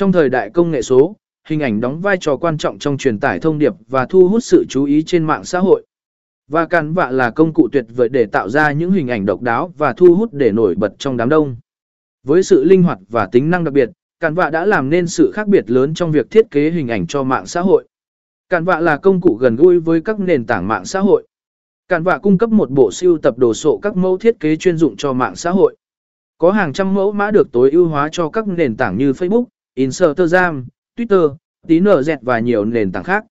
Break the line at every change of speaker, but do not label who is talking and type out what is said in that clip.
Trong thời đại công nghệ số, hình ảnh đóng vai trò quan trọng trong truyền tải thông điệp và thu hút sự chú ý trên mạng xã hội. Và cản vạ là công cụ tuyệt vời để tạo ra những hình ảnh độc đáo và thu hút để nổi bật trong đám đông. Với sự linh hoạt và tính năng đặc biệt, cản vạ đã làm nên sự khác biệt lớn trong việc thiết kế hình ảnh cho mạng xã hội. Cản vạ là công cụ gần gũi với các nền tảng mạng xã hội. Cản vạ cung cấp một bộ siêu tập đồ sộ các mẫu thiết kế chuyên dụng cho mạng xã hội. Có hàng trăm mẫu mã được tối ưu hóa cho các nền tảng như Facebook, Instagram, Twitter, tí nở dẹt và nhiều nền tảng khác.